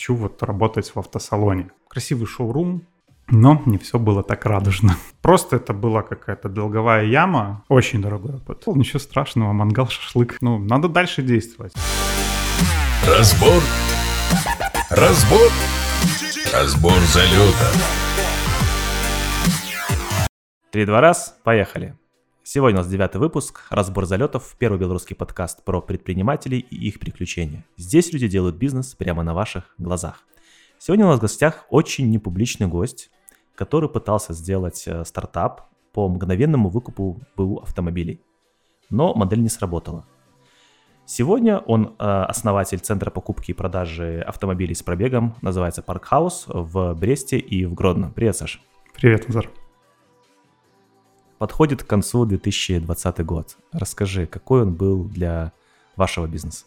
хочу вот работать в автосалоне. Красивый шоурум, но не все было так радужно. Просто это была какая-то долговая яма, очень дорогой опыт. Ничего страшного, мангал, шашлык. Ну, надо дальше действовать. Разбор. Разбор. Разбор залета. Три-два раз, поехали. Сегодня у нас девятый выпуск, разбор залетов, первый белорусский подкаст про предпринимателей и их приключения. Здесь люди делают бизнес прямо на ваших глазах. Сегодня у нас в гостях очень непубличный гость, который пытался сделать э, стартап по мгновенному выкупу БУ автомобилей. Но модель не сработала. Сегодня он э, основатель центра покупки и продажи автомобилей с пробегом, называется Parkhouse в Бресте и в Гродно. Привет, Саш. Привет, Назар. Подходит к концу 2020 год. Расскажи, какой он был для вашего бизнеса?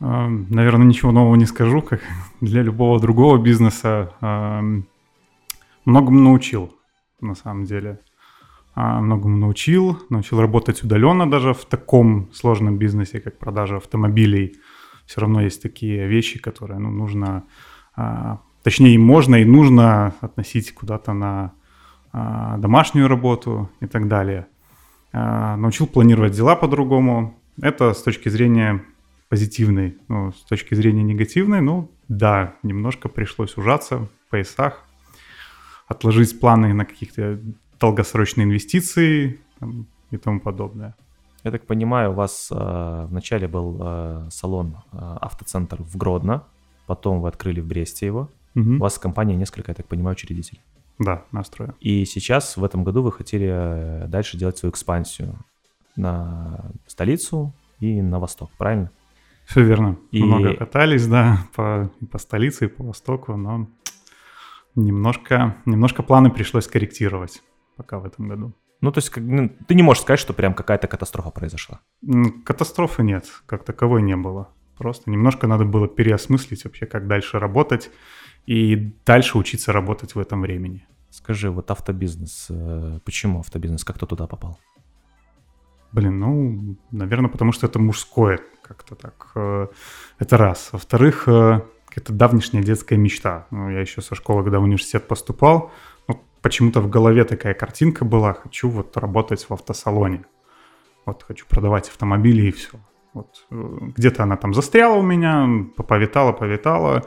Наверное, ничего нового не скажу, как для любого другого бизнеса. Многому научил, на самом деле. А, многому научил, научил работать удаленно даже в таком сложном бизнесе, как продажа автомобилей. Все равно есть такие вещи, которые ну, нужно, а, точнее, можно, и нужно относить куда-то на домашнюю работу и так далее. Научил планировать дела по-другому. Это с точки зрения позитивной, ну, с точки зрения негативной, ну, да, немножко пришлось ужаться в поясах, отложить планы на каких-то долгосрочные инвестиции там, и тому подобное. Я так понимаю, у вас э, вначале был э, салон э, автоцентр в Гродно, потом вы открыли в Бресте его. Угу. У вас компания несколько, я так понимаю, учредителей. Да, настроя. И сейчас в этом году вы хотели э, дальше делать свою экспансию на столицу и на восток, правильно? Все верно. И... Много катались, да, по, по столице и по востоку, но немножко, немножко планы пришлось корректировать пока в этом году. Ну, то есть ну, ты не можешь сказать, что прям какая-то катастрофа произошла? Катастрофы нет, как таковой не было. Просто немножко надо было переосмыслить вообще, как дальше работать и дальше учиться работать в этом времени. Скажи, вот автобизнес, э, почему автобизнес, как ты туда попал? Блин, ну, наверное, потому что это мужское как-то так. Э, это раз. Во-вторых, э, это давнишняя детская мечта. Ну, я еще со школы, когда в университет поступал, почему-то в голове такая картинка была, хочу вот работать в автосалоне. Вот хочу продавать автомобили и все. Вот где-то она там застряла у меня, повитала, повитала.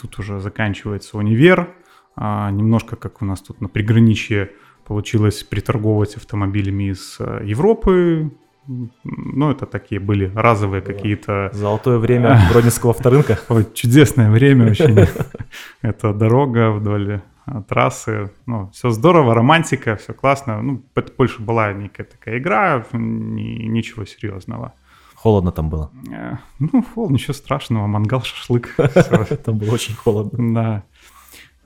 Тут уже заканчивается универ. А, немножко как у нас тут на приграничье получилось приторговывать автомобилями из э, Европы. Ну, это такие были разовые какие-то... Золотое время Бродинского авторынка. Ой, чудесное время очень. Это дорога вдоль а, трассы. Ну, все здорово, романтика, все классно. Ну, это больше была некая такая игра, ни, ничего серьезного. Холодно там было? Э, ну, холодно, ничего страшного, мангал, шашлык. Там было очень холодно. Да.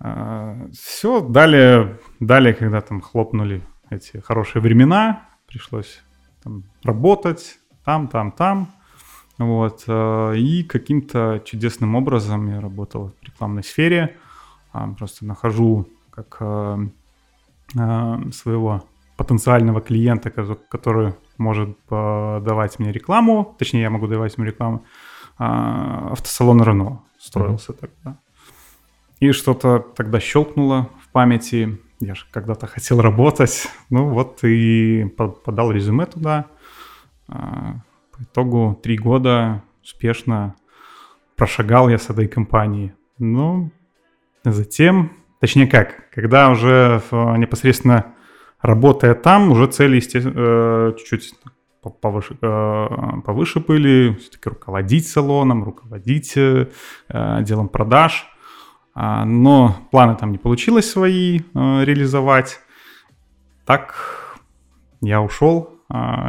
А, все, далее, далее, когда там хлопнули эти хорошие времена, пришлось там работать там, там, там. Вот. Э, и каким-то чудесным образом я работал в рекламной сфере – а, просто нахожу как своего потенциального клиента, который может давать мне рекламу, точнее, я могу давать ему рекламу, а, автосалон Рено строился mm-hmm. тогда. И что-то тогда щелкнуло в памяти. Я же когда-то хотел работать. Ну вот и подал резюме туда. По итогу три года успешно прошагал я с этой компанией. Ну, Затем, точнее как, когда уже непосредственно работая там, уже цели, э, чуть-чуть повыше, э, повыше были, все-таки руководить салоном, руководить э, делом продаж. А, но планы там не получилось свои реализовать. Так я ушел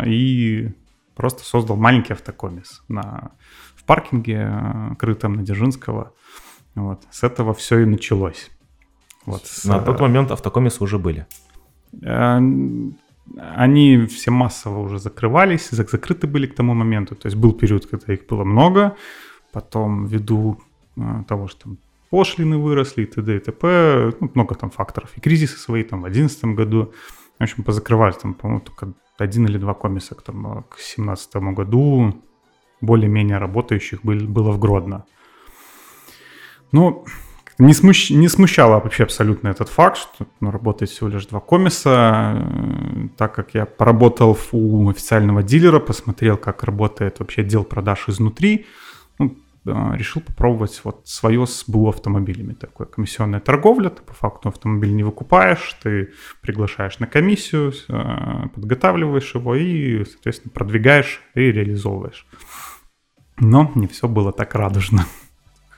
и просто создал маленький автокомис на, в паркинге, крытом на Дзержинского. Вот. С этого все и началось. Вот. На тот момент автокомисы уже были. Э, они все массово уже закрывались, закрыты были к тому моменту. То есть был период, когда их было много. Потом ввиду э, того, что пошлины выросли и т.д. и т.п. Ну, много там факторов. И кризисы свои там в 2011 году. В общем, позакрывали там, по-моему, только один или два комиса к, там, к 2017 году более-менее работающих был, было в Гродно. Ну, не, смущ... не смущало вообще абсолютно этот факт, что ну, работает всего лишь два комиса, э, так как я поработал у официального дилера, посмотрел, как работает вообще отдел продаж изнутри, ну, решил попробовать вот свое с БУ автомобилями. Такое комиссионная торговля, ты по факту автомобиль не выкупаешь, ты приглашаешь на комиссию, э, подготавливаешь его и, соответственно, продвигаешь и реализовываешь. Но не все было так радужно.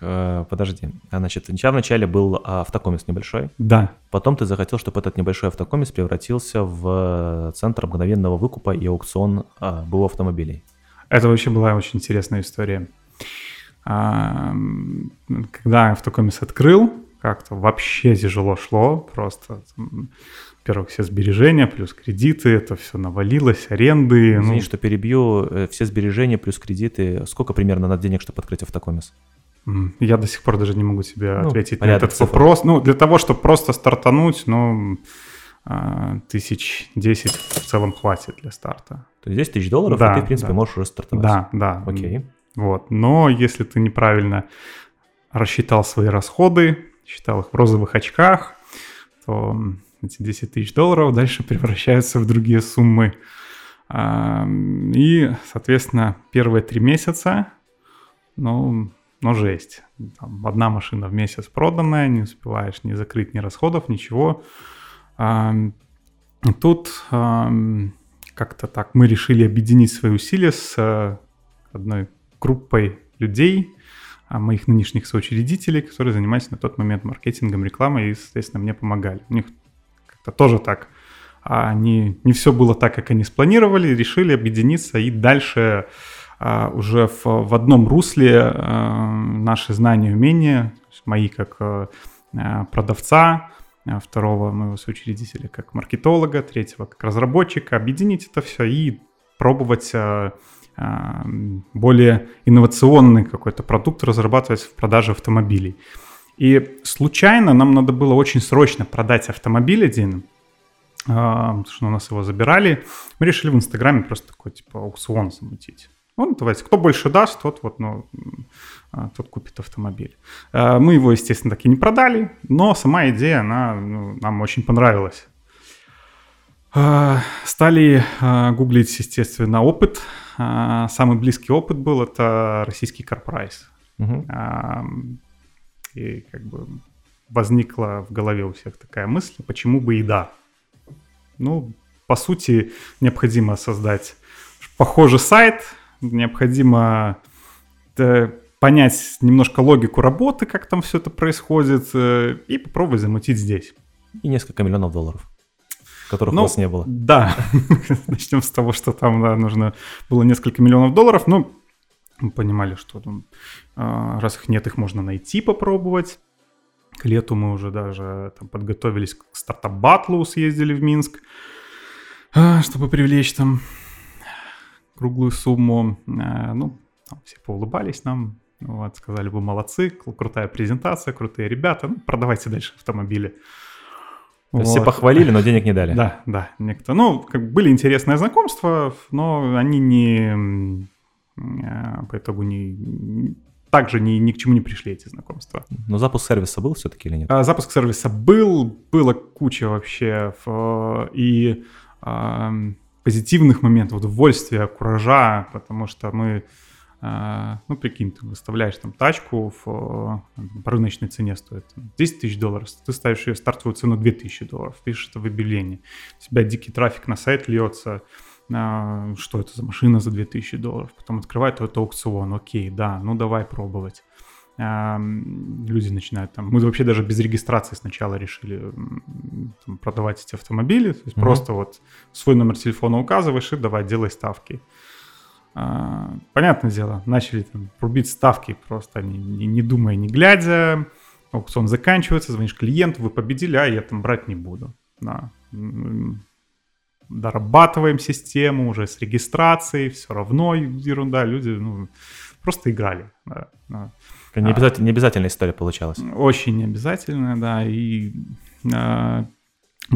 Э, подожди, а, значит, у тебя вначале был автокомис небольшой. Да. Потом ты захотел, чтобы этот небольшой автокомис превратился в центр мгновенного выкупа и аукцион а, БУ автомобилей. Это вообще была очень интересная история. Когда автокомис открыл, как-то вообще тяжело шло, просто во-первых, все сбережения плюс кредиты, это все навалилось, аренды. Извини, ну... что перебью, э, все сбережения плюс кредиты, сколько примерно на денег, чтобы открыть автокомис? Я до сих пор даже не могу тебе ну, ответить на этот цифр. вопрос. Ну, для того, чтобы просто стартануть, ну, а, тысяч десять в целом хватит для старта. То есть 10 тысяч долларов, да, и ты, в принципе, да. можешь уже стартовать. Да, да. Окей. Вот. Но если ты неправильно рассчитал свои расходы, считал их в розовых очках, то эти 10 тысяч долларов дальше превращаются в другие суммы. И, соответственно, первые три месяца, ну, но жесть. Там одна машина в месяц проданная, не успеваешь ни закрыть ни расходов, ничего. Тут как-то так мы решили объединить свои усилия с э, одной группой людей, а, моих нынешних соучредителей, которые занимались на тот момент маркетингом, рекламой и, соответственно, мне помогали. У них как-то тоже так, они, не все было так, как они спланировали, решили объединиться и дальше а, уже в, в одном русле а, наши знания и умения, мои как а, продавца, второго моего соучредителя как маркетолога, третьего как разработчика, объединить это все и пробовать более инновационный какой-то продукт разрабатывать в продаже автомобилей. И случайно нам надо было очень срочно продать автомобиль один, потому что у нас его забирали. Мы решили в Инстаграме просто такой типа аукцион замутить. Ну, давайте, кто больше даст, тот вот, ну, а, тот купит автомобиль. А, мы его, естественно, так и не продали, но сама идея, она ну, нам очень понравилась. А, стали гуглить, естественно, опыт. Самый близкий опыт был это российский Карпрайс. Угу. И как бы возникла в голове у всех такая мысль, почему бы и да. Ну, по сути, необходимо создать похожий сайт, необходимо понять немножко логику работы, как там все это происходит, э, и попробовать замутить здесь. И несколько миллионов долларов, которых ну, у вас не было. Да, начнем с того, что там да, нужно было несколько миллионов долларов, но мы понимали, что там, а, раз их нет, их можно найти, попробовать. К лету мы уже даже там, подготовились к стартап-батлу, съездили в Минск, а, чтобы привлечь там круглую сумму. Э, ну, там все поулыбались нам, вот, сказали, вы молодцы, крутая презентация, крутые ребята, ну, продавайте дальше автомобили. Вот. Все похвалили, но денег не дали. Да, да, никто. Ну, как были интересные знакомства, но они не э, по итогу не также ни, ни к чему не пришли эти знакомства. Но запуск сервиса был все-таки или нет? А, запуск сервиса был, было куча вообще. И позитивных моментов, удовольствия, куража, потому что мы, ну, прикинь, ты выставляешь там тачку в, э, по рыночной цене стоит 10 тысяч долларов, ты ставишь ее стартовую цену 2000 долларов, пишешь это в объявлении, у тебя дикий трафик на сайт льется, э, что это за машина за 2000 долларов, потом открывает это аукцион, окей, да, ну давай пробовать люди начинают там... Мы вообще даже без регистрации сначала решили там, продавать эти автомобили. То есть mm-hmm. просто вот свой номер телефона указываешь и давай, делай ставки. А, понятное дело, начали там рубить ставки просто не, не, не думая, не глядя. Аукцион заканчивается, звонишь клиенту, вы победили, а я там брать не буду. Да. Дорабатываем систему уже с регистрацией, все равно ерунда, люди ну, просто играли. Да, да. Не, обязательно, не обязательная история получалась. Очень необязательная, да. И э,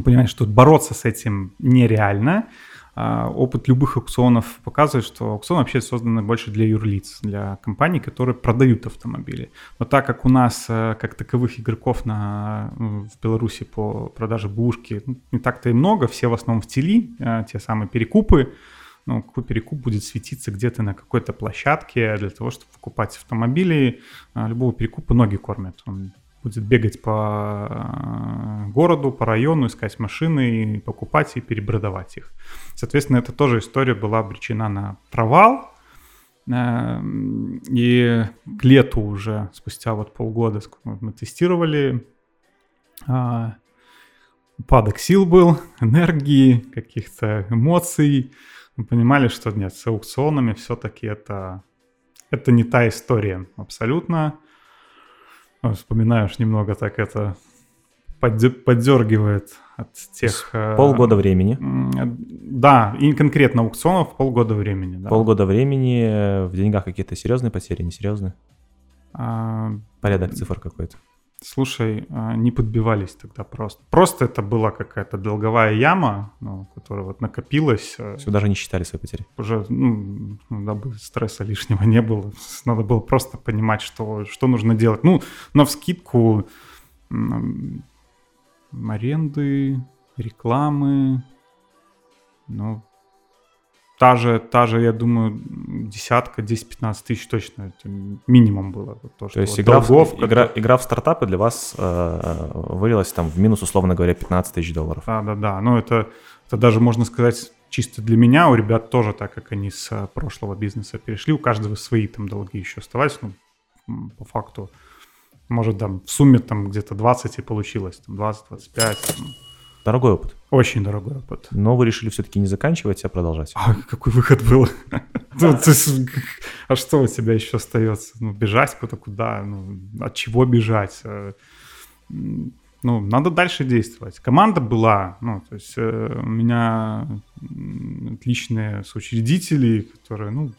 понимаешь, что бороться с этим нереально. А, опыт любых аукционов показывает, что аукционы вообще созданы больше для юрлиц, для компаний, которые продают автомобили. Но так как у нас э, как таковых игроков на, ну, в Беларуси по продаже бушки ну, не так-то и много, все в основном в тели, э, те самые перекупы, ну, какой перекуп будет светиться где-то на какой-то площадке для того, чтобы покупать автомобили. А, любого перекупа ноги кормят. Он будет бегать по э, городу, по району, искать машины, и покупать и перебродовать их. Соответственно, эта тоже история была обречена на провал. Э, и к лету уже, спустя вот полгода, мы тестировали, а, упадок сил был, энергии, каких-то эмоций. Мы понимали, что нет, с аукционами все-таки это, это не та история абсолютно. Вспоминаешь немного так это поддергивает от тех... Э, полгода времени. Да, и конкретно аукционов полгода времени. Да. Полгода времени, э, в деньгах какие-то серьезные потери, несерьезные? А... Порядок цифр какой-то. Слушай, а, не подбивались тогда просто. Просто это была какая-то долговая яма, ну, которая вот накопилась. Э, Все даже не считали свои потери. Уже, ну, ну, дабы стресса лишнего не было. Надо было просто понимать, что, что нужно делать. Ну, на вскидку аренды, рекламы, ну, та же, та же, я думаю, десятка, 10-15 тысяч точно, это минимум было. То, то есть вот игра, долгов, в, игра, игра в стартапы для вас э, э, вылилась там в минус, условно говоря, 15 тысяч долларов. Да-да-да, ну это, это даже можно сказать чисто для меня, у ребят тоже так, как они с э, прошлого бизнеса перешли, у каждого свои там долги еще оставались, ну, по факту, может, там в сумме там где-то 20 и получилось, там 20-25, Дорогой опыт. Очень дорогой опыт. Но вы решили все-таки не заканчивать, а продолжать. А какой выход был? Ну, а что у тебя еще остается? Ну, бежать куда-то куда? Ну, от чего бежать? Э, ну, надо дальше действовать. Команда была, ну, то есть э, у меня отличные соучредители, которые, ну,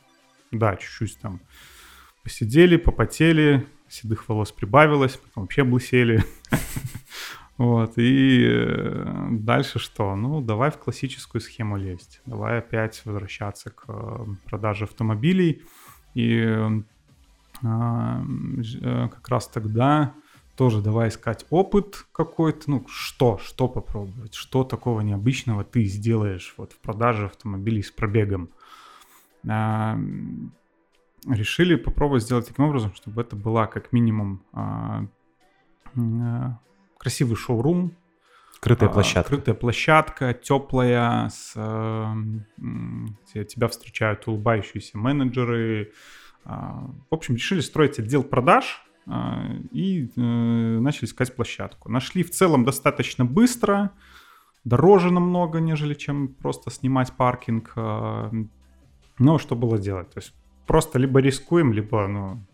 да, чуть-чуть там посидели, попотели, седых волос прибавилось, потом вообще облысели. Вот, и э, дальше что? Ну, давай в классическую схему лезть. Давай опять возвращаться к э, продаже автомобилей. И а, э, как раз тогда тоже давай искать опыт какой-то, ну, что, что попробовать, что такого необычного ты сделаешь вот в продаже автомобилей с пробегом. А, решили попробовать сделать таким образом, чтобы это была как минимум а, красивый шоурум. Крытая а, площадка. Крытая площадка, теплая, с, где тебя встречают улыбающиеся менеджеры. А, в общем, решили строить отдел продаж а, и э, начали искать площадку. Нашли в целом достаточно быстро, дороже намного, нежели чем просто снимать паркинг. Но что было делать? То есть просто либо рискуем, либо ну,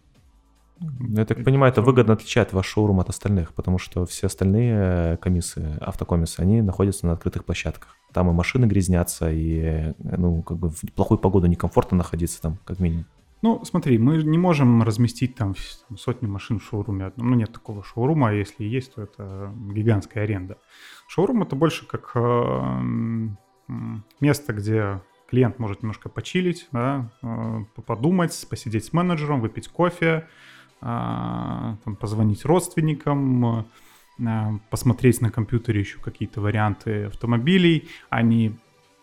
я так понимаю, это выгодно отличает ваш шоурум от остальных, потому что все остальные комиссы, автокомисы, они находятся на открытых площадках. Там и машины грязнятся, и ну, как бы в плохую погоду некомфортно находиться там, как минимум. Ну, смотри, мы не можем разместить там сотни машин в шоуруме. Ну, нет такого шоурума, а если есть, то это гигантская аренда. Шоурум это больше как э, место, где клиент может немножко почилить, да, э, подумать, посидеть с менеджером, выпить кофе, там, позвонить родственникам, а, посмотреть на компьютере еще какие-то варианты автомобилей, а не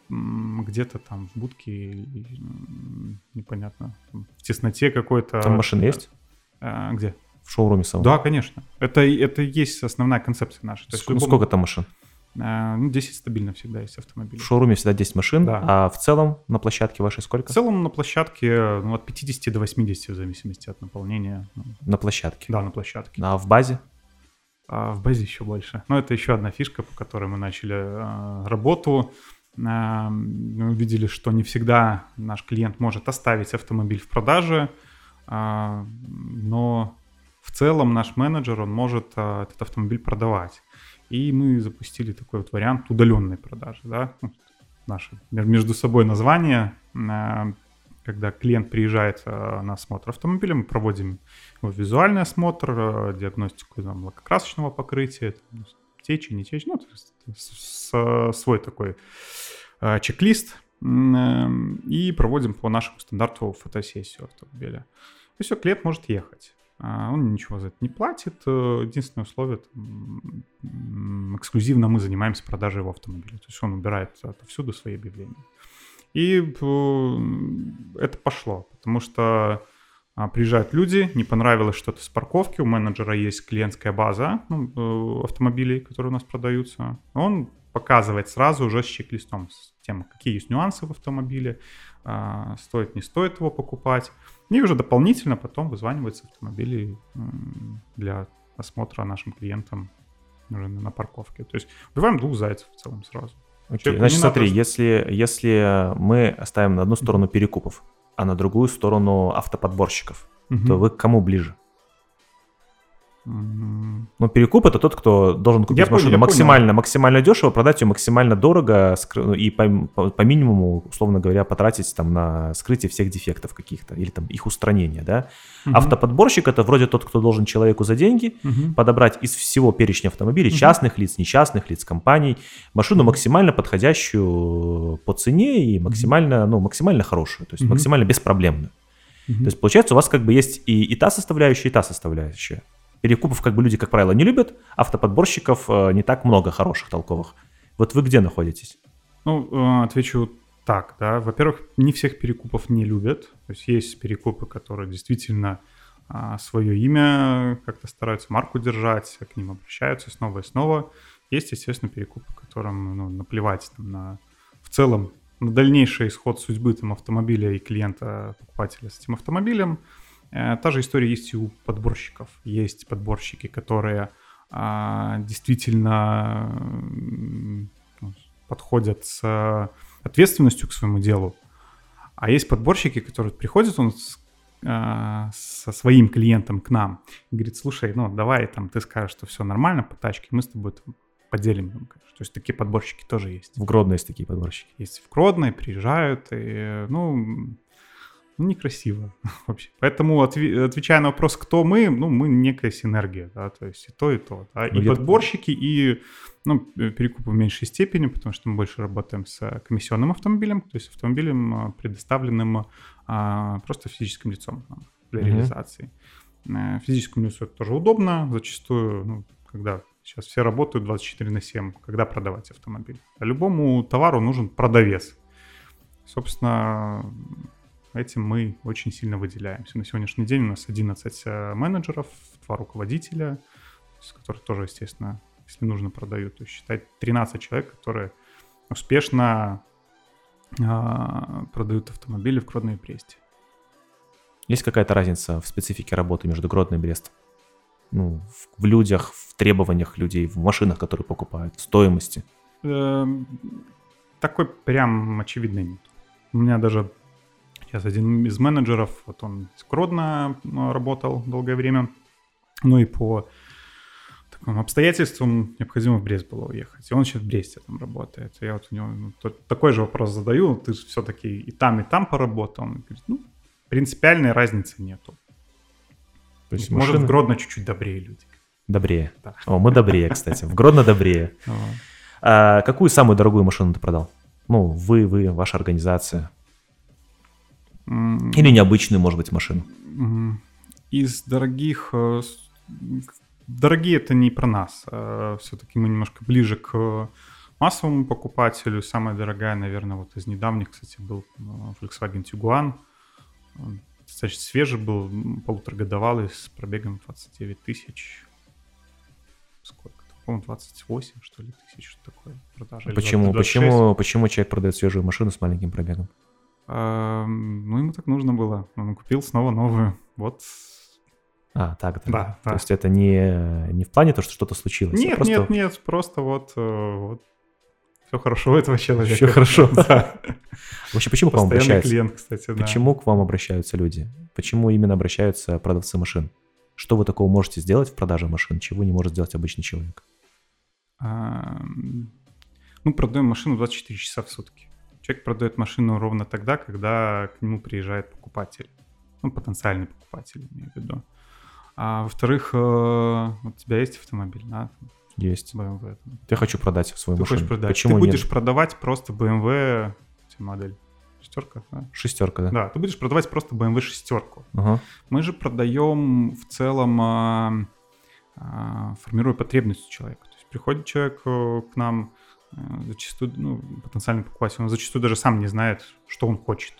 где-то там в будке, непонятно, в тесноте какой-то. Там машины есть? А, где? В шоуруме самом? Да, конечно. Это, это есть основная концепция наша. То есть, сколько, любом... сколько там машин? А, ну, 10 стабильно всегда есть автомобилей. В шоуруме всегда 10 машин, да. а в целом на площадке вашей сколько? В целом на площадке ну, от 50 до 80 в зависимости от наполнения. На площадке? Да, на площадке. А в базе? А в базе еще больше. Но это еще одна фишка, по которой мы начали а, работу. А, мы увидели, что не всегда наш клиент может оставить автомобиль в продаже, а, но в целом наш менеджер, он может а, этот автомобиль продавать. И мы запустили такой вот вариант удаленной продажи, да, ну, наше между собой название, э, когда клиент приезжает э, на осмотр автомобиля, мы проводим визуальный осмотр, э, диагностику там, лакокрасочного покрытия, течи, не течи, ну, свой такой чек-лист, И проводим по нашему стандарту фотосессию автомобиля. И все, клиент может ехать. А, Он ничего за это не платит. Э, Единственное условие, эксклюзивно мы занимаемся продажей его автомобиля. То есть он убирает отовсюду свои объявления. И э, это пошло, потому что а, приезжают люди, не понравилось что-то с парковки, у менеджера есть клиентская база ну, э, автомобилей, которые у нас продаются. Он показывает сразу уже с чек-листом, с тем, какие есть нюансы в автомобиле, а, стоит, не стоит его покупать. И уже дополнительно потом вызваниваются автомобили для осмотра нашим клиентам уже на парковке. То есть убиваем двух зайцев в целом сразу. Человеку Значит, смотри, надо- если, если мы ставим на одну сторону перекупов, а на другую сторону автоподборщиков, Мгм. то вы к кому ближе? Ну, перекуп это тот, кто должен купить Я понял, машину я максимально, максимально дешево, продать ее максимально дорого ну, и по, по- по минимуму, условно говоря, потратить там на скрытие всех дефектов каких-то или там их устранение, да. мгм. Автоподборщик это вроде тот, кто должен человеку за деньги Мгм. подобрать из всего перечня автомобилей, Мгм. частных лиц, нечастных лиц, компаний, машину максимально подходящую по цене и максимально, ну, максимально хорошую, то есть Мгм. максимально беспроблемную. Мгм. То есть, получается, у вас как бы есть и, и та составляющая, и та составляющая. Перекупов как бы люди, как правило, не любят, автоподборщиков э, не так много хороших, толковых. Вот вы где находитесь? Ну, э, отвечу так, да. Во-первых, не всех перекупов не любят. То есть есть перекупы, которые действительно свое имя как-то стараются марку держать, к ним обращаются снова и снова. Есть, естественно, перекупы, которым ну, наплевать там, на в целом на дальнейший исход судьбы там, автомобиля и клиента, покупателя с этим автомобилем. Э, Та же история есть и у подборщиков. Есть подборщики, которые а, действительно подходят с ответственностью к своему делу. А есть подборщики, которые приходят он с, а, со своим клиентом к нам и говорит, слушай, ну давай там ты скажешь, что все нормально по тачке, мы с тобой там поделим. там, конечно». То есть такие подборщики тоже есть. В Гродно есть такие подборщики. Есть в Гродно, приезжают, и, ну, некрасиво вообще. Поэтому, отве- отвечая на вопрос, кто мы, ну, мы некая синергия, да, то есть и то, и то. Да? Ну, И подборщики, и, ну, э, перекупы в меньшей степени, потому что мы больше работаем с э, комиссионным автомобилем, то есть автомобилем, э, предоставленным а, просто физическим лицом для Мгм. реализации. Физическому лицу это тоже удобно, зачастую, ну, когда сейчас все работают 24 на 7, когда продавать автомобиль. А любому товару нужен продавец. Собственно, этим мы очень сильно выделяемся. На сегодняшний день у нас 11 э, менеджеров, два руководителя, с которых тоже, естественно, если нужно, продают. То есть считать 13 человек, которые успешно а, продают автомобили в Гродно и Бресте. Есть какая-то разница в специфике работы между Гродно и Брестом? Ну, в, в людях, в требованиях людей, в машинах, которые покупают, в стоимости. Эм, Такой прям очевидной нет. У меня даже сейчас один из менеджеров, вот он из Гродно э, работал долгое время, ну и по таким обстоятельствам необходимо в Брест было уехать. И он сейчас в Бресте там работает. И я вот у него ну, такой же вопрос задаю, ты же все-таки и там, и там поработал. Он говорит, ну, принципиальной разницы нету. То есть Может, машины в Гродно чуть-чуть добрее люди. добрее. Да. О, мы добрее, кстати. В Гродно добрее. А какую самую дорогую машину ты продал? Ну, вы, вы, ваша организация. Или необычную, может быть, машину. Из дорогих... э, Дорогие это не про нас. Все-таки мы немножко ближе к массовому покупателю. Самая дорогая, наверное, вот из недавних, кстати, был э, Volkswagen Tiguan. Достаточно свежий был, полуторагодовалый, с пробегом 29 тысяч. Сколько? По-моему, 28, что ли, тысяч, что такое продажа. или Почему, 26. почему, почему человек продает свежую машину с маленьким пробегом? А, Ну, ему так нужно было. Он купил снова новую. Вот А, так, да. Да, То да. есть это не, не в плане то, что что-то случилось. а Нет, просто нет, нет, просто вот, э, вот все хорошо у этого человека. Всё хорошо. Да. Вообще, почему к вам обращаются? клиент, кстати, да. Почему к вам обращаются люди? Почему именно обращаются продавцы машин? Что вы такого можете сделать в продаже машин, чего не может сделать обычный человек? А, м, Ну, продаем машину 24 часа в сутки. Человек продает машину ровно тогда, когда к нему приезжает покупатель. Ну, потенциальный покупатель, имею в виду. А во-вторых, э, у тебя есть автомобиль, да? Есть. BMW. Я хочу продать свою Ты машину. хочешь продать. Почему Ты нет? будешь продавать просто BMW модель? Шестерка, да? Шестерка, да? Да, ты будешь продавать просто BMW шестерку. Ага. Мы же продаем в целом, а, а, формируя потребность у человека. То есть приходит человек э, к нам, зачастую, ну, потенциальный покупатель, он зачастую даже сам не знает, что он хочет.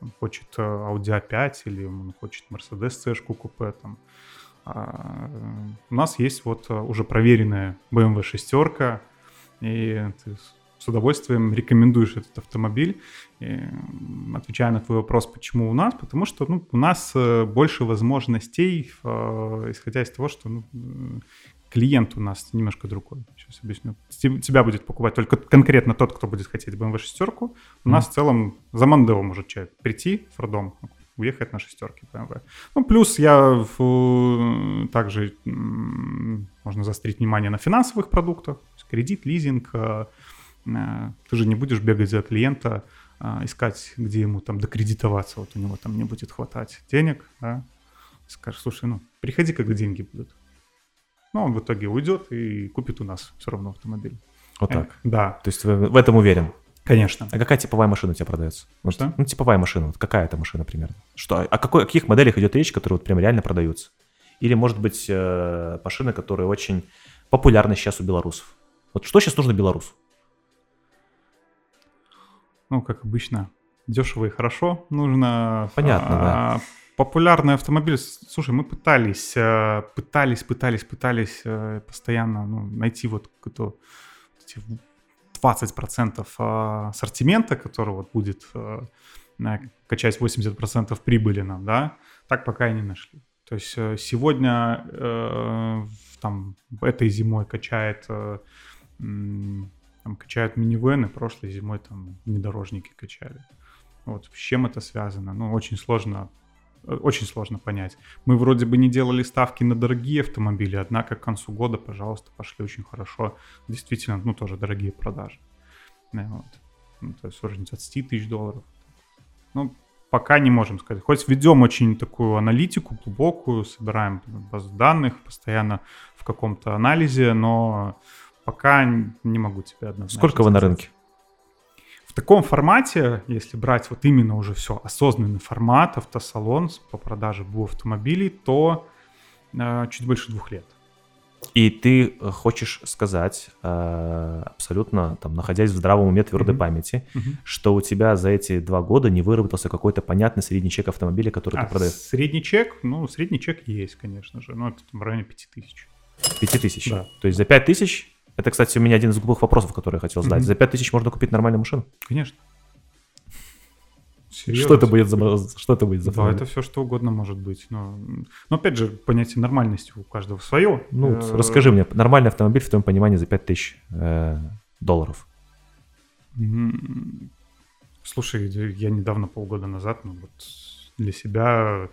Он хочет э, Audi A5 или он хочет Mercedes C-шку купе там. А, у нас есть вот э, уже проверенная BMW шестерка, и ты с- удовольствием рекомендуешь этот автомобиль. И, отвечая на твой вопрос, почему у нас, потому что ну, у нас э, больше возможностей, э, исходя из того, что ну, клиент у нас немножко другой. Сейчас объясню. Те- Тебя будет покупать только конкретно тот, кто будет хотеть BMW шестерку. У нас в целом за Мандео может человек прийти в роддом, уехать на шестерке BMW. Ну, плюс я в- также можно заострить внимание на финансовых продуктах, кредит, лизинг. э, э, Ты же не будешь бегать за клиента, а, искать, где ему там докредитоваться, вот у него там не будет хватать денег, да. Скажешь, слушай, ну, приходи, когда деньги будут. Ну, он в итоге уйдет и купит у нас все равно автомобиль. Вот Э, так. Да, То есть в этом уверен. конечно. А какая типовая машина у тебя продается? Вот, Что? Ну, типовая машина. Вот какая это машина примерно? Что, о, какой, о каких моделях идет речь, которые вот прям реально продаются? Или, может быть, э, машины, которые очень популярны сейчас у белорусов? Вот что сейчас нужно белорусу? Ну, как обычно, дешево и хорошо. Нужно... Понятно, а, Популярный автомобиль. Слушай, мы пытались, э, пытались, пытались, пытались э, постоянно ну, найти вот эти 20% а, ассортимента, который вот будет э, качать 80% прибыли нам, да, так пока и не нашли. То есть э, сегодня э, там этой зимой качает э, там качают минивены, прошлой зимой там внедорожники качали. Вот с чем это связано? Ну, очень сложно, э, очень сложно понять. Мы вроде бы не делали ставки на дорогие автомобили, однако к концу года, пожалуйста, пошли очень хорошо. Действительно, ну, тоже дорогие продажи. Да, вот. Ну, то есть уже 20 тысяч долларов. Ну, пока не можем сказать. Хоть ведем очень такую аналитику глубокую, собираем базу данных постоянно в каком-то анализе, но пока не могу тебе однозначно Сколько вы на рынке? В таком формате, если брать вот именно уже все, осознанный формат, автосалон по продаже БУ автомобилей, то э, чуть больше двух лет. И ты э, хочешь сказать, э, абсолютно там, находясь в здравом уме твердой Мгм. памяти, что у тебя за эти два года не выработался какой-то понятный средний чек автомобиля, который А, ты продаешь? средний чек, ну, средний чек есть, конечно же, но это там в районе 5000. 5000. Да. То есть за 5000, это, кстати, у меня один из глупых вопросов, который я хотел задать. Мгм. За 5000 можно купить нормальную машину? Конечно. Серьезно? Что это будет за, что это будет за Да, это все что угодно может быть. Но, но опять же, понятие нормальности у каждого свое. Ну, Э, расскажи мне, нормальный автомобиль в твоем понимании за 5000 э, долларов. Слушай, я недавно, полгода назад, ну вот для себя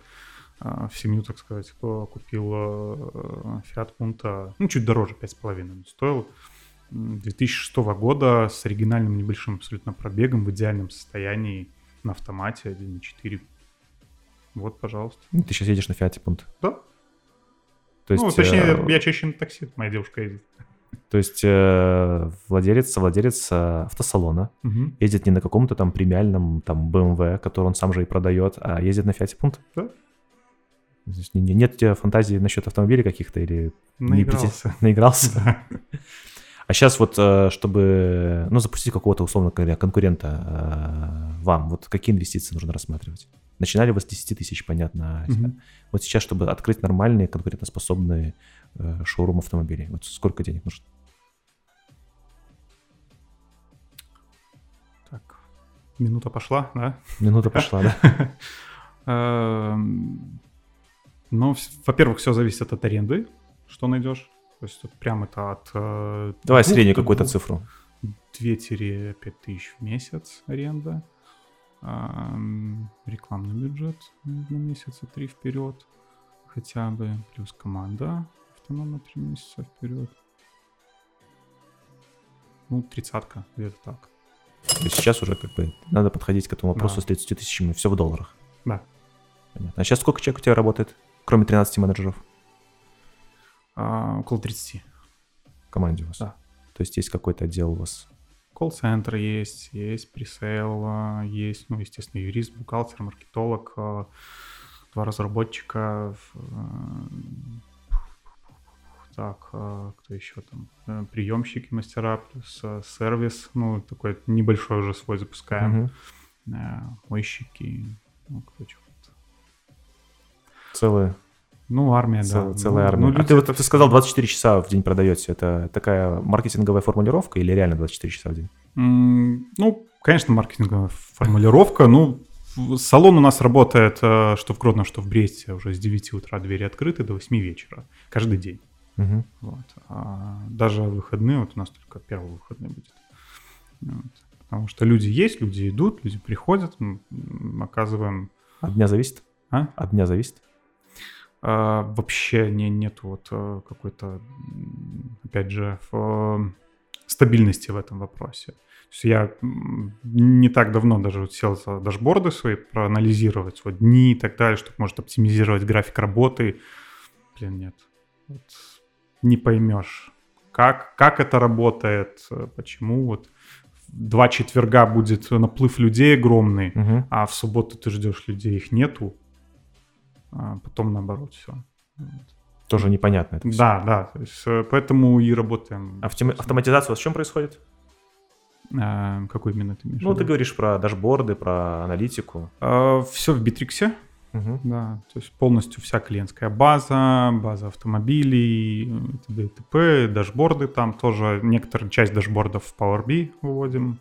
в семью, так сказать, купил э, Fiat Punto, ну, чуть дороже, 5,5 он стоил. М, 2006 года с оригинальным небольшим абсолютно пробегом в идеальном состоянии на автомате 1.4. Вот, пожалуйста. Ну, Ты сейчас едешь на Fiat Punto. Да. То есть, ну, точнее, э, я чаще на такси, моя девушка едет. то есть э, владелец, владелец э, автосалона Мгм. ездит не на каком-то там премиальном там BMW, который он сам же и продает, а ездит на Fiat Punto. Да. Нет у тебя фантазии насчет автомобилей каких-то или Наигрался. наигрался? Да. А сейчас вот, э, чтобы, ну, запустить какого-то, условно говоря, конкурента э, вам, вот какие инвестиции нужно рассматривать? Начинали вы с 10 тысяч, понятно. Мгм. Вот сейчас, чтобы открыть нормальные, конкурентоспособные э, шоурум автомобилей, вот сколько денег нужно? Так, минута пошла, да? Минута пошла, да? Ну, во-первых, все зависит от аренды, что найдешь. То есть тут прям это от... э, Давай двух среднюю какую-то цифру. 2-5 тысяч в месяц аренда. Ам, Рекламный бюджет на месяца три вперед хотя бы. Плюс команда автономно 3 месяца вперед. Ну, тридцатка, где-то так. То есть сейчас уже как бы надо подходить к этому вопросу Да. с 30 тысячами, все в долларах. Да. Понятно. А сейчас сколько человек у тебя работает, кроме 13 менеджеров А, около 30. в команде у вас? Да. То есть есть какой-то отдел у вас колл-центр есть, есть пресейл, а, есть, ну, естественно, юрист, бухгалтер, маркетолог, а, два разработчика, а, так, кто еще там, э, приемщики, мастера, плюс сервис, ну, такой небольшой уже свой запускаем, uh мойщики, ну, кто что Целые ну, армия, Цел, да. Целая ну, армия. Ну, а ты, вот, ты сказал, 24 часа в день продаете. Это такая маркетинговая формулировка или реально 24 часа в день? Ну, конечно, маркетинговая формулировка. Ну, салон у нас работает, э, что в Гродно, что в Бресте, уже с 9 утра двери открыты до 8 вечера. Каждый день. Угу. Вот. А даже выходные, вот у нас только первый выходный будет. Вот. Потому что люди есть, люди идут, люди приходят, мы оказываем... От дня зависит? А? От дня зависит? А, вообще не, нет вот э, какой-то, опять же, в, э, стабильности в этом вопросе. То есть я не так давно даже вот сел за дашборды свои, проанализировать вот дни и так далее, чтобы, может, оптимизировать график работы. Блин, нет. Вот не поймешь, как, как это работает, почему вот два четверга будет наплыв людей огромный, угу. а в субботу ты ждешь людей, их нету а потом наоборот все. Тоже непонятно это все. Да, да, то есть, э, поэтому и работаем. Автом... Автоматизация у вас в чем происходит? А, какой именно ты имеешь? Ну, ты говоришь про дашборды, про аналитику. А, все в Битриксе. Угу. Да, то есть полностью вся клиентская база, база автомобилей, т.д. и т.п., дашборды там тоже, некоторую часть дашбордов в Power BI выводим.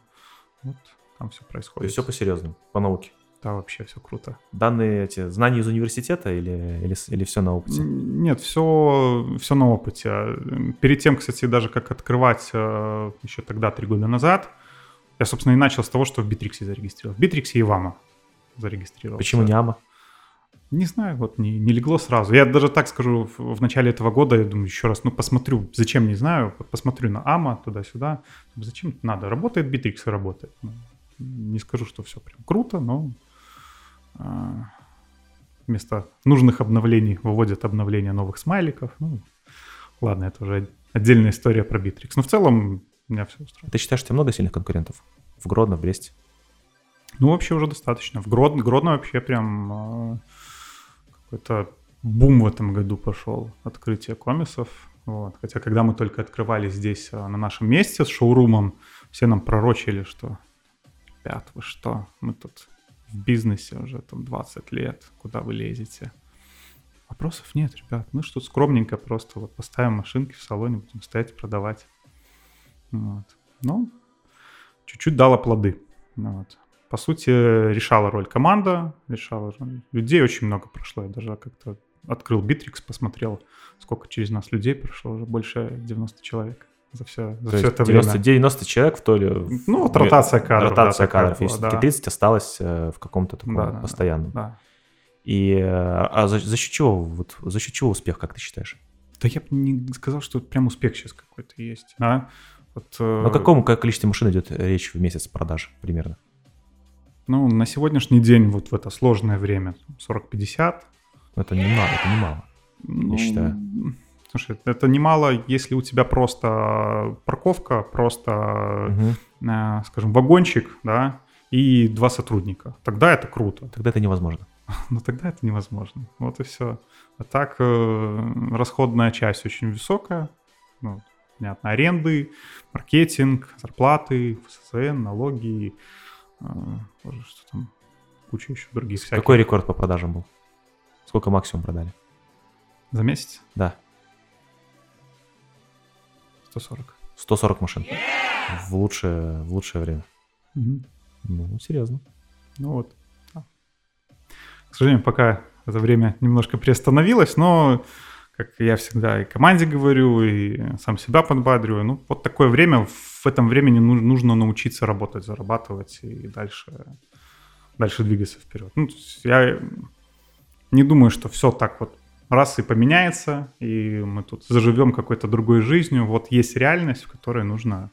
Вот, там все происходит. То есть все по-серьезному, по науке. Да, вообще все круто. Данные эти знания из университета или, или, или все на опыте? Нет, все, все на опыте. Перед тем, кстати, даже как открывать э, еще тогда, три года назад, я, собственно, и начал с того, что в Битриксе зарегистрировал. В Битриксе и в Амо зарегистрировал. Почему не Амо? Не знаю, вот не, не легло сразу. Я даже так скажу, в, в начале этого года, я думаю, еще раз, ну, посмотрю, зачем, не знаю, посмотрю на Амо, туда-сюда. Зачем надо? Работает Битрикс и работает. Ну, не скажу, что все прям круто, но вместо нужных обновлений выводят обновления новых смайликов. Ну, ладно, это уже отдельная история про Битрикс. Но в целом меня все устраивает. Ты считаешь, что много сильных конкурентов? В Гродно, в Бресте? Ну, вообще уже достаточно. В Гродно, Гродно вообще прям э, какой-то бум в этом году пошел. Открытие комисов. Вот. Хотя, когда мы только открывали здесь, э, на нашем месте с шоурумом, все нам пророчили, что ребят, вы что, мы тут в бизнесе уже там 20 лет, куда вы лезете? Вопросов нет, ребят. Мы что скромненько просто вот поставим машинки в салоне, будем стоять продавать. Вот. Ну, чуть-чуть дала плоды. Вот. По сути, решала роль команда, решала роль людей. Очень много прошло. Я даже как-то открыл Битрикс, посмотрел, сколько через нас людей прошло. Уже больше 90 человек за все, за все это 90, время. 90 человек в то ли... Ну, вот ротация кадров. Ротация да, кадров. Есть да. 30 осталось э, в каком-то таком да, постоянном. Да. И э, а за, за счет чего, вот, за счет чего успех, как ты считаешь? Да я бы не сказал, что прям успех сейчас какой-то есть. Да? Вот, э... О каком количестве машин идет речь в месяц продаж примерно? Ну, на сегодняшний день, вот в это сложное время, 40-50. Это немало, это немало, ну, я считаю. Слушай, это немало, если у тебя просто парковка, просто, угу. э, скажем, вагончик, да, и два сотрудника. Тогда это круто. Тогда это невозможно. Ну тогда это невозможно. Вот и все. А так э, расходная часть очень высокая. Ну, понятно, аренды, маркетинг, зарплаты, ФССН, налоги, э, что там, куча еще других всяких. Какой рекорд по продажам был? Сколько максимум продали? За месяц? Да. 140. 140 машин. В лучшее, в лучшее время. Угу. Ну, серьезно. Ну вот. К сожалению, пока это время немножко приостановилось, но, как я всегда и команде говорю, и сам себя подбадриваю, ну, вот такое время, в этом времени нужно научиться работать, зарабатывать и дальше, дальше двигаться вперед. Ну, я не думаю, что все так вот раз и поменяется, и мы тут заживем какой-то другой жизнью. Вот есть реальность, в которой нужно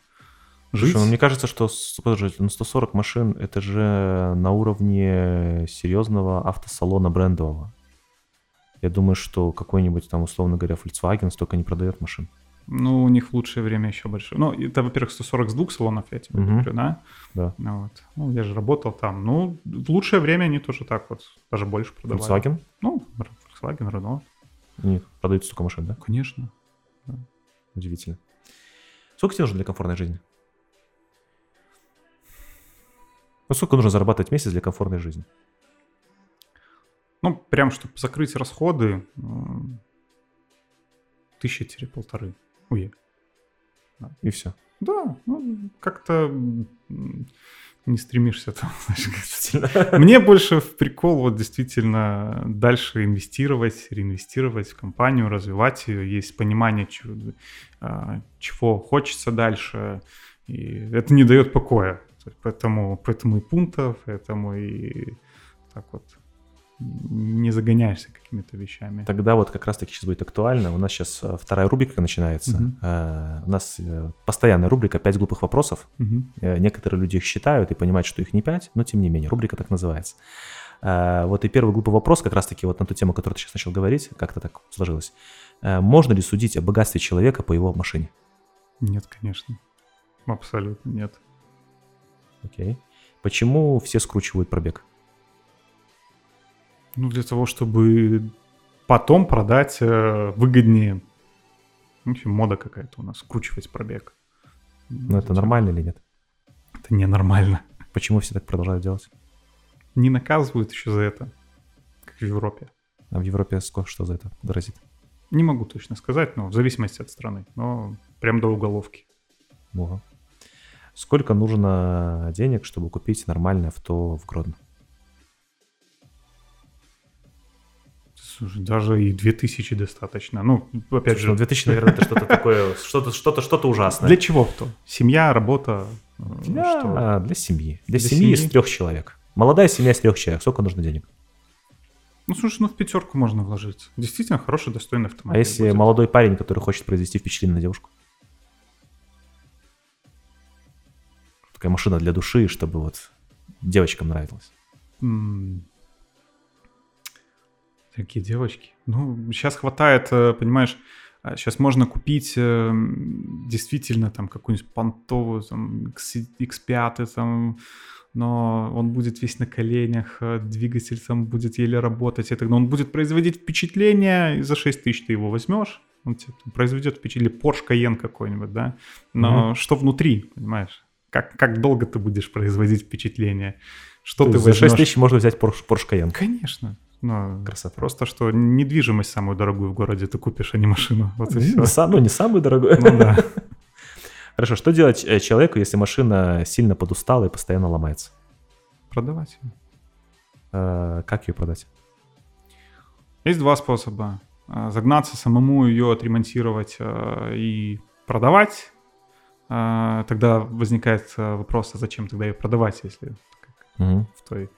жить. Слушай, ну, мне кажется, что подожди, ну 140 машин это же на уровне серьезного автосалона брендового. Я думаю, что какой-нибудь там, условно говоря, Volkswagen столько не продает машин. Ну, у них в лучшее время еще большое. Ну, это, во-первых, 140 с двух салонов, я тебе Мгм. говорю, да? Да. Ну, вот. ну, я же работал там. Ну, в лучшее время они тоже так вот, даже больше продавали. Volkswagen? Ну, Volkswagen, Renault, них продаются столько машин, да? конечно. Удивительно. Сколько тебе нужно для комфортной жизни? Ну, сколько нужно зарабатывать в месяц для комфортной жизни? Ну, прям, чтобы закрыть расходы, тысяча-полторы. Ой, И все. да, ну, как-то не стремишься там, знаешь, Мне больше в прикол вот действительно дальше инвестировать, реинвестировать в компанию, развивать ее. Есть понимание, чего, а, чего хочется дальше. И это не дает покоя. Поэтому, поэтому и пунктов, поэтому и так вот не загоняешься какими-то вещами. Тогда вот как раз-таки сейчас будет актуально. У нас сейчас э, вторая рубрика начинается. Э, У нас э, постоянная рубрика «Пять глупых вопросов». Э, Некоторые люди их считают и понимают, что их не пять, но тем не менее, рубрика так называется. Вот и первый глупый вопрос как раз-таки вот на ту тему, о которой ты сейчас начал говорить, как-то так сложилось. Можно ли судить о богатстве человека по его машине? Нет, конечно. Абсолютно нет. Окей. Почему все скручивают пробег? Ну, для того, чтобы потом продать э, выгоднее. В общем, мода какая-то у нас, скручивать пробег. Ну, это нормально или нет? Это ненормально. Почему все так продолжают делать? Не наказывают еще за это, как в Европе. А в Европе сколько что за это грозит? Не могу точно сказать, но в зависимости от страны. Но прям до уголовки. Ого. Сколько нужно денег, чтобы купить нормальное авто в Гродно? Слушай, даже и 2000 достаточно. Ну, опять Слушай, ну, же, 2000, наверное, это что-то такое, что-то, что-то, что-то ужасное. для чего авто? Семья, работа, э, Для, что? для семьи. Для, Для семьи, из семьи? трех человек. Молодая семья из трех человек. Сколько нужно денег? Ну, слушай, ну в пятерку можно вложиться. Действительно хороший, достойный автомобиль. А если будет. молодой парень, который хочет произвести впечатление на девушку? Такая машина для души, чтобы вот девочкам нравилось. М. Такие девочки. Ну, сейчас хватает, э, понимаешь, сейчас можно купить э, действительно там какую-нибудь понтовую, там, X, X5, там, но он будет весь на коленях, э, двигатель там будет еле работать, и тогда он будет производить впечатление, и за 6 тысяч ты его возьмешь, он тебе произведет впечатление, Porsche Cayenne какой-нибудь, да, но что внутри, понимаешь? Как, как долго ты будешь производить впечатление? Что То ты за 6 возьмешь? тысяч можно взять Porsche, Porsche Cayenne. Конечно. Ну, Красота. Просто что недвижимость самую дорогую в городе ты купишь, а не машину. Вот и все. Не сам- ну, не самый дорогой. Ну да. Хорошо, что делать э, человеку, если машина сильно подустала и постоянно ломается? Продавать. её. Э, Как ее продать? Есть два способа. А, Загнаться самому ее отремонтировать и продавать. Тогда возникает вопрос, а зачем тогда ее продавать, если Мгм. в той...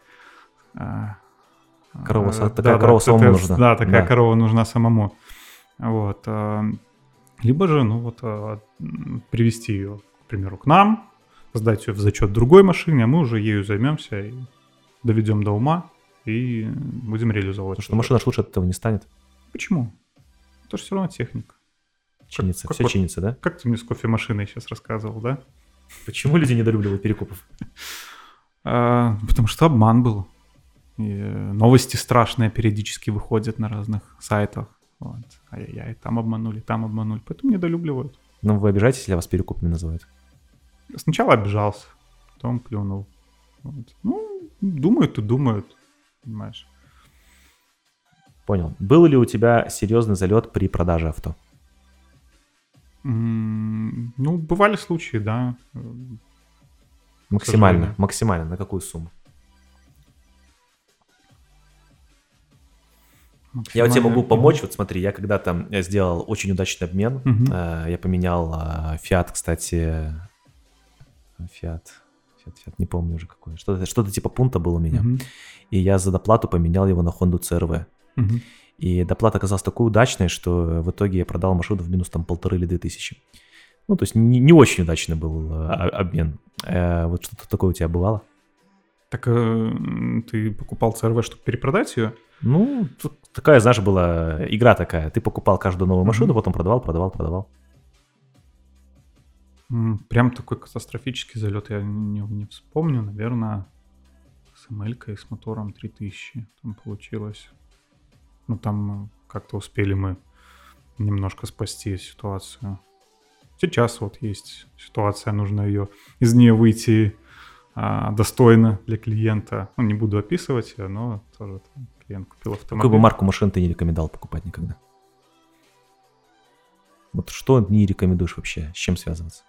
Корова са- такая корова самому это- нужна. Да, такая Да. корова нужна самому. Вот. а, Либо же, ну вот, м, привести ее, к примеру, к нам, сдать ее в зачет другой машине, а мы уже ею займемся и доведем до ума и будем реализовывать. Потому что машина лучше от этого не станет. Почему? Это же все равно техника. Чинится, как все вот- чинится, да? Как ты мне с кофемашиной сейчас рассказывал, да? Почему люди недолюбливают перекупов? А, потому что обман был. И, новости страшные периодически выходят на разных сайтах. Вот. Ай-яй-яй, там обманули, там обманули. Поэтому недолюбливают. Ну, вы обижаетесь, если вас перекупами называют? Сначала обижался, потом плюнул. Вот. Ну, думают и думают, понимаешь. Понял. Был ли у тебя серьезный залет при продаже авто? Ну, бывали случаи, да. Максимально, максимально. На какую сумму? Я вот тебе могу помочь. Вот смотри, я когда-то сделал очень удачный обмен. Э, Я поменял э, Fiat, кстати. Fiat. Fiat, Fiat, не помню уже какой. Что-то, типа пункта был у меня. И я за доплату поменял его на Honda CRV. И доплата оказалась такой удачной, что в итоге я продал машину в минус там полторы или две тысячи. Ну, то есть не, не очень удачный был о- обмен. Э, вот что-то такое у тебя бывало? Так э, ты покупал CRV, чтобы перепродать ее? Ну, тут такая, знаешь, была игра такая. Ты покупал каждую новую машину, Мгм. потом продавал, продавал, продавал. Прям такой катастрофический залет я не, не вспомню. Наверное, с ML и с мотором 3000 там получилось. Ну, там э, как-то успели мы немножко спасти ситуацию. Сейчас вот есть ситуация, нужно ее из нее выйти а, достойно для клиента. Ну, не буду описывать ее, но тоже там клиент купил автомобиль. Какую бы марку машин ты не рекомендовал покупать никогда? Вот что не рекомендуешь вообще? С чем связываться?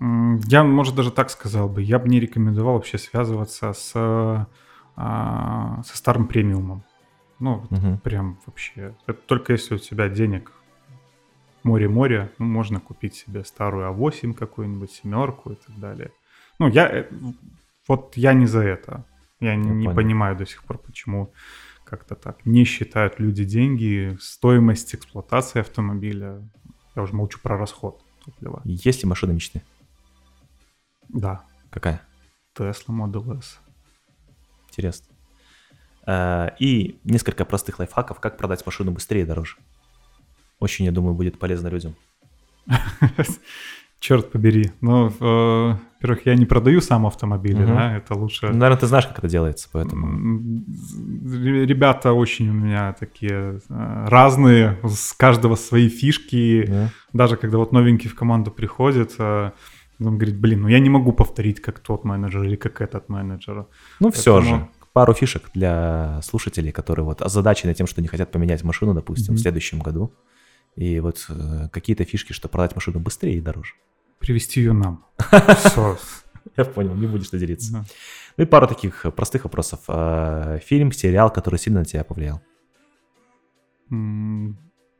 Я, может, даже так сказал бы. Я бы не рекомендовал вообще связываться с, а, со старым премиумом. Ну, Мгм. прям вообще. Это только если у тебя денег море-море, ну, можно купить себе старую А8 какую-нибудь, семерку и так далее. Ну, я... э, Вот я не за это. Я не, не понял. понимаю до сих пор, почему как-то так не считают люди деньги, стоимость эксплуатации автомобиля. Я уже молчу про расход топлива. Есть ли машина мечты? Да, Какая? Tesla Model S. Интересно. Э, И несколько простых лайфхаков, как продать машину быстрее и дороже. Очень, я думаю, будет полезно людям. Черт побери. Ну, э, во-первых, я не продаю сам автомобили, Мгм. да, это лучше... Ну, Наверное, ты знаешь, как это делается, поэтому... Ребята очень у меня такие э, разные, с каждого свои фишки. Да. Даже когда вот новенький в команду приходит, э, он говорит, блин, ну я не могу повторить, как тот менеджер или как этот менеджер. Ну, все Поэтому- же. Пару фишек для слушателей, которые вот озадачены тем, что не хотят поменять машину, допустим, в Мгм. следующем году. И вот э, какие-то фишки, что продать машину быстрее и дороже. Привести ее нам. Я понял, не будешь делиться. Ну и пару таких э, простых вопросов. Э, Фильм, сериал, который сильно на тебя повлиял.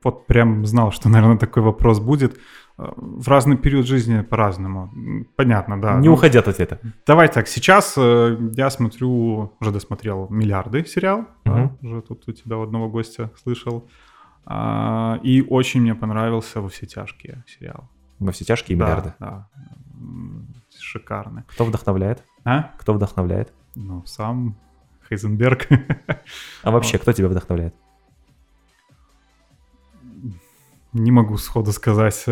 Вот прям знал, что, наверное, такой вопрос будет. Э, В разный период жизни по-разному. Понятно, да. Не Ну, уходи от ответа. Давай так, сейчас я смотрю, уже досмотрел «Миллиарды» сериал. да, Мгм. уже тут у тебя у одного гостя слышал. А, И очень мне понравился «Во все тяжкие» сериал. Во все тяжкие Да, миллиарды. Да, шикарный. Кто вдохновляет? А? Кто вдохновляет? Ну, сам Хейзенберг. А вообще, кто тебя вдохновляет? Не могу сходу сказать.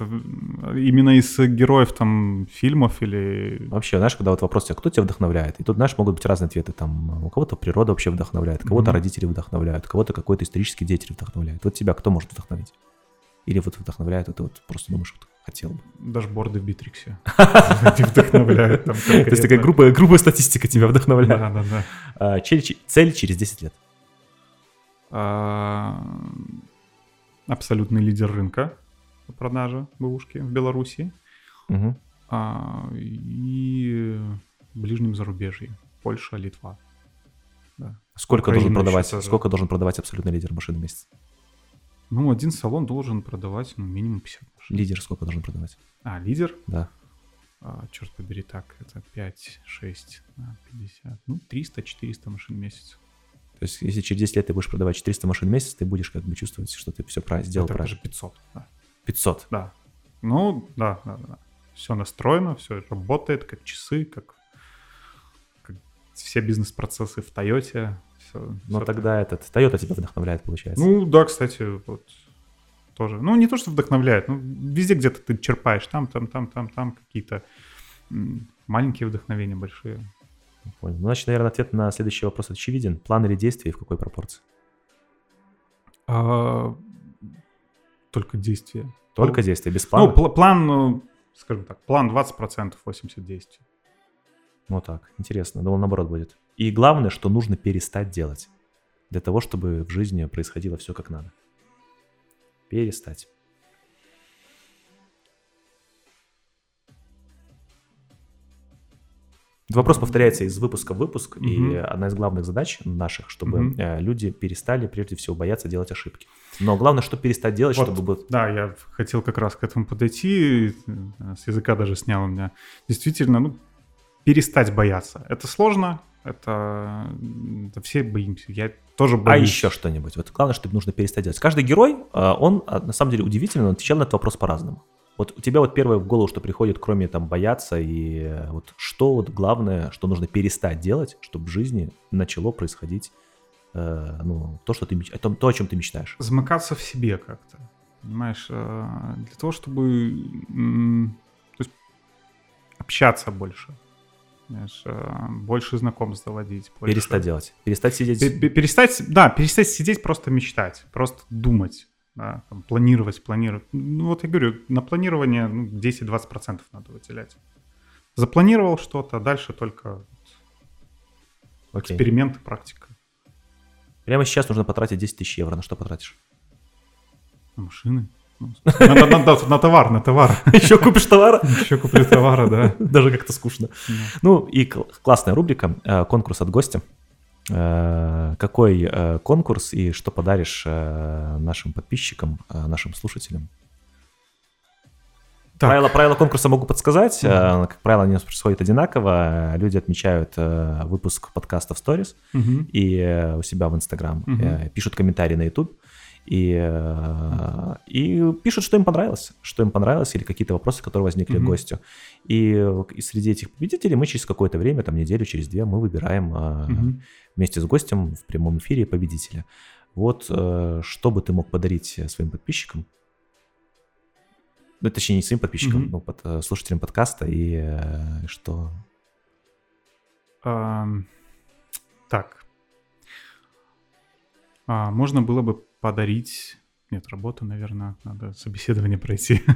Это, Именно из героев там фильмов или... Вообще, знаешь, когда вот вопрос, а кто тебя вдохновляет? И тут, знаешь, могут быть разные ответы. Там у кого-то природа вообще вдохновляет, кого-то Мгм. родители вдохновляют, кого-то какой-то исторический деятель вдохновляет. Вот тебя кто может вдохновить? Или вот вдохновляет, и ты вот просто думаешь, вот хотел бы. Дашборды в Битриксе. Не вдохновляют там То есть такая грубая, грубая статистика тебя вдохновляет. Да, да, да. А, цель через 10 лет. А, Абсолютный лидер рынка по продаже бэушки в Беларуси Мгм. а, и ближнем зарубежье. Польша, Литва. Да. Сколько Украина должен продавать? тоже. Сколько должен продавать абсолютный лидер машины в месяц? Ну, один салон должен продавать ну, минимум 50 машин. Лидер сколько должен продавать? А, лидер? Да. А, черт побери, так, это 5, 6, 50, ну, 300-400 машин в месяц. То есть, если через 10 лет ты будешь продавать 400 машин в месяц, ты будешь как бы чувствовать, что ты все сделал это правильно. даже 500, да. 500. Да. Ну, да, да, да. Все настроено, все работает, как часы, как, как все бизнес-процессы в Тойоте. Все, Но тогда этот Toyota тебя вдохновляет, получается. Ну, да, кстати, вот тоже. Ну, не то, что вдохновляет, ну, везде где-то ты черпаешь, там, там, там, там, там какие-то маленькие вдохновения, большие. Понял. Ну, значит, наверное, ответ на следующий вопрос очевиден. План или действие и в какой пропорции? А, только действия. Только Ну, действие, без плана? Ну, пл- план, ну, скажем так, план 20%, 80 действий. Вот так, интересно. Думал, наоборот будет. И главное, что нужно перестать делать. Для того, чтобы в жизни происходило все как надо. Перестать. Вопрос повторяется из выпуска в выпуск, и Мгм. одна из главных задач наших, чтобы э, люди перестали прежде всего бояться делать ошибки. Но главное, что перестать делать, Вот. чтобы... Да, я хотел как раз к этому подойти, э, с языка даже снял у меня. Действительно, ну, перестать бояться. Это сложно, это, это все боимся. Я тоже А боюсь. еще что-нибудь. Вот главное, что нужно перестать делать. Каждый герой, э, он а, на самом деле удивительно, он отвечал на этот вопрос по-разному. Вот у тебя вот первое в голову, что приходит, кроме там бояться, и э, вот что вот главное, что нужно перестать делать, чтобы в жизни начало происходить э, ну, то, что ты меч... то, то, о чем ты мечтаешь. Замыкаться в себе как-то. Понимаешь, э, для того, чтобы то есть общаться больше. Знаешь, э, больше знакомств заводить. больше- Перестать делать. Перестать сидеть. Пе- пе- Перестать, да, перестать сидеть, просто мечтать, просто думать, да, там, планировать, планировать. Ну, вот я говорю, на планирование ну, 10-20% надо выделять. Запланировал что-то, а дальше только Окей. эксперименты, практика. Прямо сейчас нужно потратить 10 тысяч евро. На что потратишь? На машины. Ну, На, на- на- на товар, на товар. Еще купишь товара? Еще куплю товара, да. Даже как-то скучно. Ну и кл- классная рубрика э, «Конкурс от гостя». Э, Какой э, конкурс и что подаришь э, нашим подписчикам, нашим слушателям? Так. Правила, правила конкурса могу подсказать. Э, Как правило, они у нас происходят одинаково. Люди отмечают выпуск подкаста в сторис Мгм. и у себя в Инстаграм, э, пишут комментарии на YouTube и, э, и пишут, что им понравилось, что им понравилось или какие-то вопросы, которые возникли к Мгм. гостю. И, э, и среди этих победителей мы через какое-то время, там неделю, через две, мы выбираем Мгм. вместе с гостем в прямом эфире победителя. Вот что бы ты мог подарить своим подписчикам? Ну, точнее, не своим подписчикам, Мгм. но под, э, слушателям подкаста, и э, что... Ам, Так. А, Можно было бы подарить... Нет, работу, наверное, надо собеседование пройти.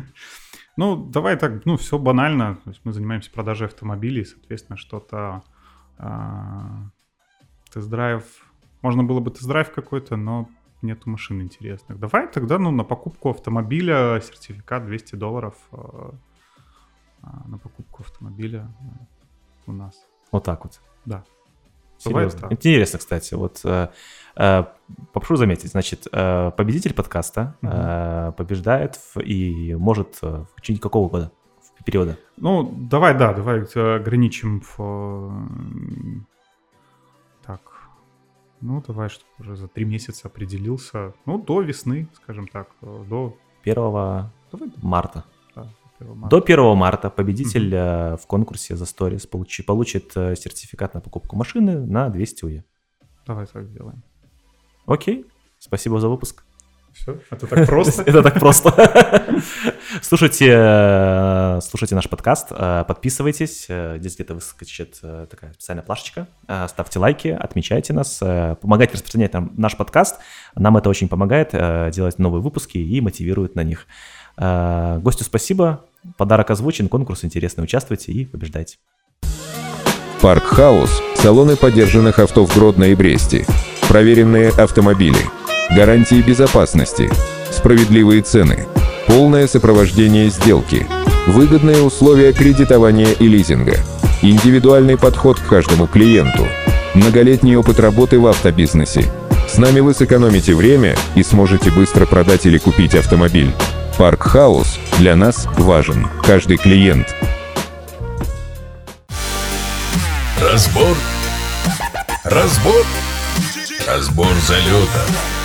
Ну, давай так, ну, все банально. То есть мы занимаемся продажей автомобилей, соответственно, что-то... а, Тест-драйв... Можно было бы тест-драйв какой-то, но нету машин интересных. Давай тогда, ну, на покупку автомобиля сертификат 200 долларов а, а, на покупку автомобиля у нас. Вот так вот. Да. Бывает Серьезно. Интересно, кстати. Вот э, э, попрошу заметить, значит, э, победитель подкаста э, побеждает в- и может в течение какого года? В периода? Ну, давай, да, давай ограничим в... Так. Ну, давай, чтобы уже за три месяца определился. Ну, до весны, скажем так. До... 1 Давай, марта. Да, 1 марта. До 1 марта победитель э, в конкурсе за сторис получи- получит э, сертификат на покупку машины на 200 УЕ. Давай так сделаем. Окей, спасибо за выпуск. Все? Это так просто? Это так просто. Слушайте, э, слушайте наш подкаст, подписывайтесь. Здесь где-то выскочит такая специальная плашечка. Ставьте лайки, отмечайте нас, помогайте распространять нам наш подкаст. Нам это очень помогает делать новые выпуски и мотивирует на них. Гостю спасибо. Подарок озвучен, конкурс интересный. Участвуйте и побеждайте. Парк Хаус – салоны подержанных авто в Гродно и Бресте. Проверенные автомобили. Гарантии безопасности. Справедливые цены. Полное сопровождение сделки. Выгодные условия кредитования и лизинга. Индивидуальный подход к каждому клиенту. Многолетний опыт работы в автобизнесе. С нами вы сэкономите время и сможете быстро продать или купить автомобиль. Парк Хаус для нас важен. Каждый клиент. Разбор. Разбор. Разбор залета.